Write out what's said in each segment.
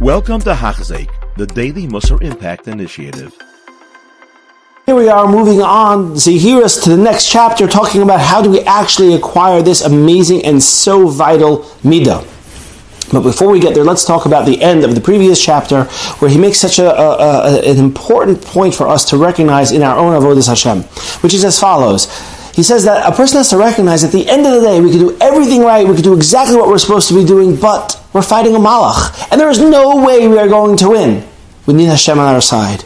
Welcome to Hachzik, the Daily Musar Impact Initiative. Here we are moving on, Zahiris, to the next chapter, talking about how do we actually acquire this amazing and so vital midah. But before we get there, let's talk about the end of the previous chapter, where he makes such a, a, a, an important point for us to recognize in our own avodas Hashem, which is as follows. He says that a person has to recognize at the end of the day, we can do everything right, we can do exactly what we're supposed to be doing, but we're fighting a malach, and there is no way we are going to win. We need Hashem on our side.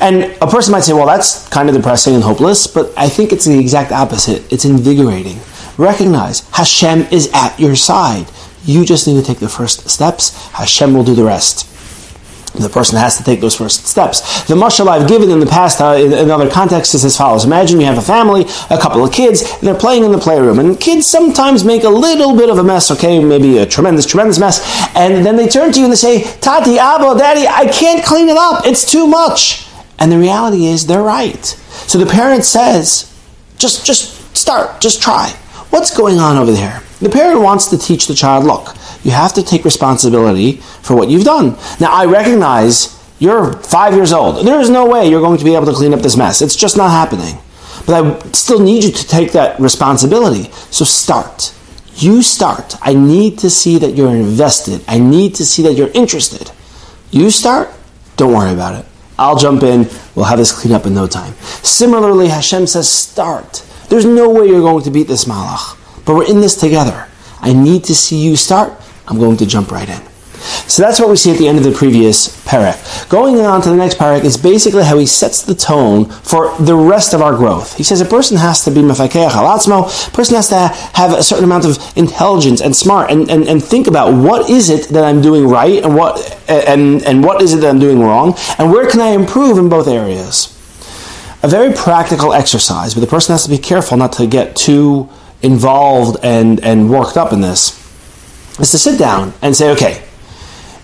And a person might say, well, that's kind of depressing and hopeless, but I think it's the exact opposite. It's invigorating. Recognize Hashem is at your side. You just need to take the first steps. Hashem will do the rest. The person has to take those first steps. The mashal I've given in the past, uh, in, other contexts, is as follows. Imagine you have a family, a couple of kids, and they're playing in the playroom. And kids sometimes make a little bit of a mess, okay, maybe a tremendous, tremendous mess. And then they turn to you and they say, Tati, Abba, Daddy, I can't clean it up. It's too much. And the reality is they're right. So the parent says, just, just start, just try. What's going on over there? The parent wants to teach the child, look, you have to take responsibility for what you've done. Now, I recognize you're five years old. There is no way you're going to be able to clean up this mess. It's just not happening. But I still need you to take that responsibility. So start. You start. I need to see that you're invested. I need to see that you're interested. You start, don't worry about it. I'll jump in. We'll have this cleaned up in no time. Similarly, Hashem says, start. There's no way you're going to beat this malach, but we're in this together. I need to see you start. I'm going to jump right in. So that's what we see at the end of the previous parak. Going on to the next parak is basically how he sets the tone for the rest of our growth. He says a person has to be mefakeach alatzmo, a person has to have a certain amount of intelligence and smart and, and, and think about what is it that I'm doing right and what and, and what is it that I'm doing wrong and where can I improve in both areas. A very practical exercise, but the person has to be careful not to get too involved and, and worked up in this, is to sit down and say, okay,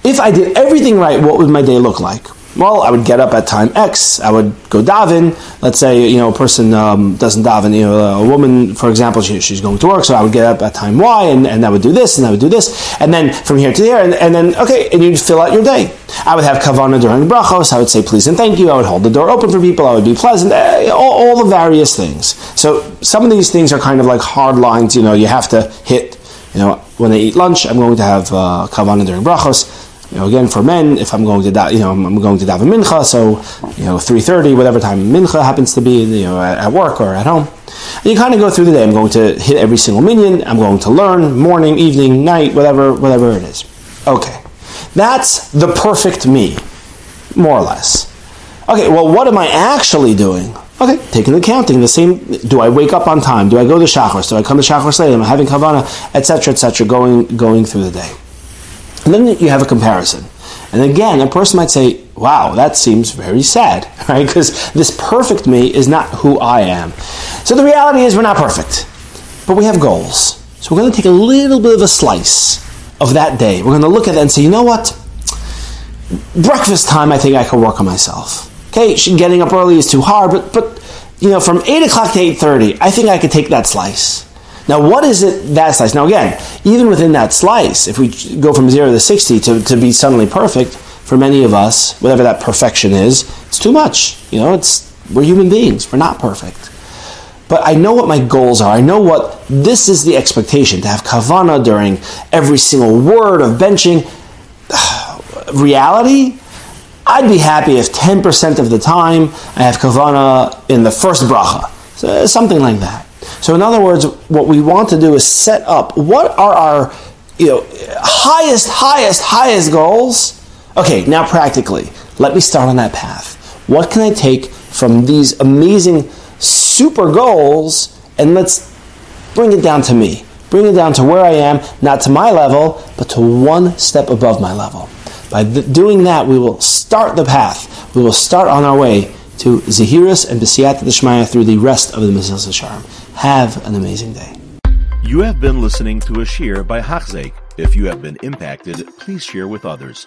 if I did everything right, what would my day look like? Well, I would get up at time X. I would go daven. Let's say you know a person um, doesn't daven. You know, a woman, for example, she, she's going to work, so I would get up at time Y, and, and I would do this, and I would do this, and then from here to there, and, and then okay, and you'd fill out your day. I would have kavana during brachos. I would say please and thank you. I would hold the door open for people. I would be pleasant. Eh, all, all the various things. So some of these things are kind of like hard lines. You know, you have to hit. You know, when I eat lunch, I'm going to have uh, kavana during brachos you know, again for men, if I'm going to da- you know I'm going to daven mincha, so you know three thirty, whatever time mincha happens to be, you know at, at work or at home, and you kind of go through the day. I'm going to hit every single minyan. I'm going to learn morning, evening, night, whatever whatever it is. Okay, that's the perfect me, more or less. Okay, well, what am I actually doing? Okay, taking the counting, the same. Do I wake up on time? Do I go to shachar? Do I come to shachar late? Am I having kavana, etc., etc., going going through the day? And then you have a comparison. And again, a person might say, wow, that seems very sad, right? Because this perfect me is not who I am. So the reality is we're not perfect, but we have goals. So we're going to take a little bit of a slice of that day. We're going to look at it and say, you know what? Breakfast time, I think I can work on myself. Okay, getting up early is too hard, but, but you know, from 8 o'clock to 8.30, I think I could take that slice. Now, what is it that slice? Now, again, even within that slice, if we go from zero to 60 to, to be suddenly perfect, for many of us, whatever that perfection is, it's too much. You know, it's, we're human beings, we're not perfect. But I know what my goals are. I know what this is the expectation to have kavana during every single word of benching. Reality, I'd be happy if 10% of the time I have kavana in the first bracha. So, something like that. So, in other words, what we want to do is set up what are our you know, highest, highest, highest goals. Okay, now practically, let me start on that path. What can I take from these amazing super goals and let's bring it down to me. Bring it down to where I am, not to my level, but to one step above my level. By th- doing that, we will start the path. We will start on our way to Zahiris and B'siyat Deshmaya through the rest of the Mesilas Yesharim. Have an amazing day. You have been listening to a shiur by Hachzeik. If you have been impacted, please share with others.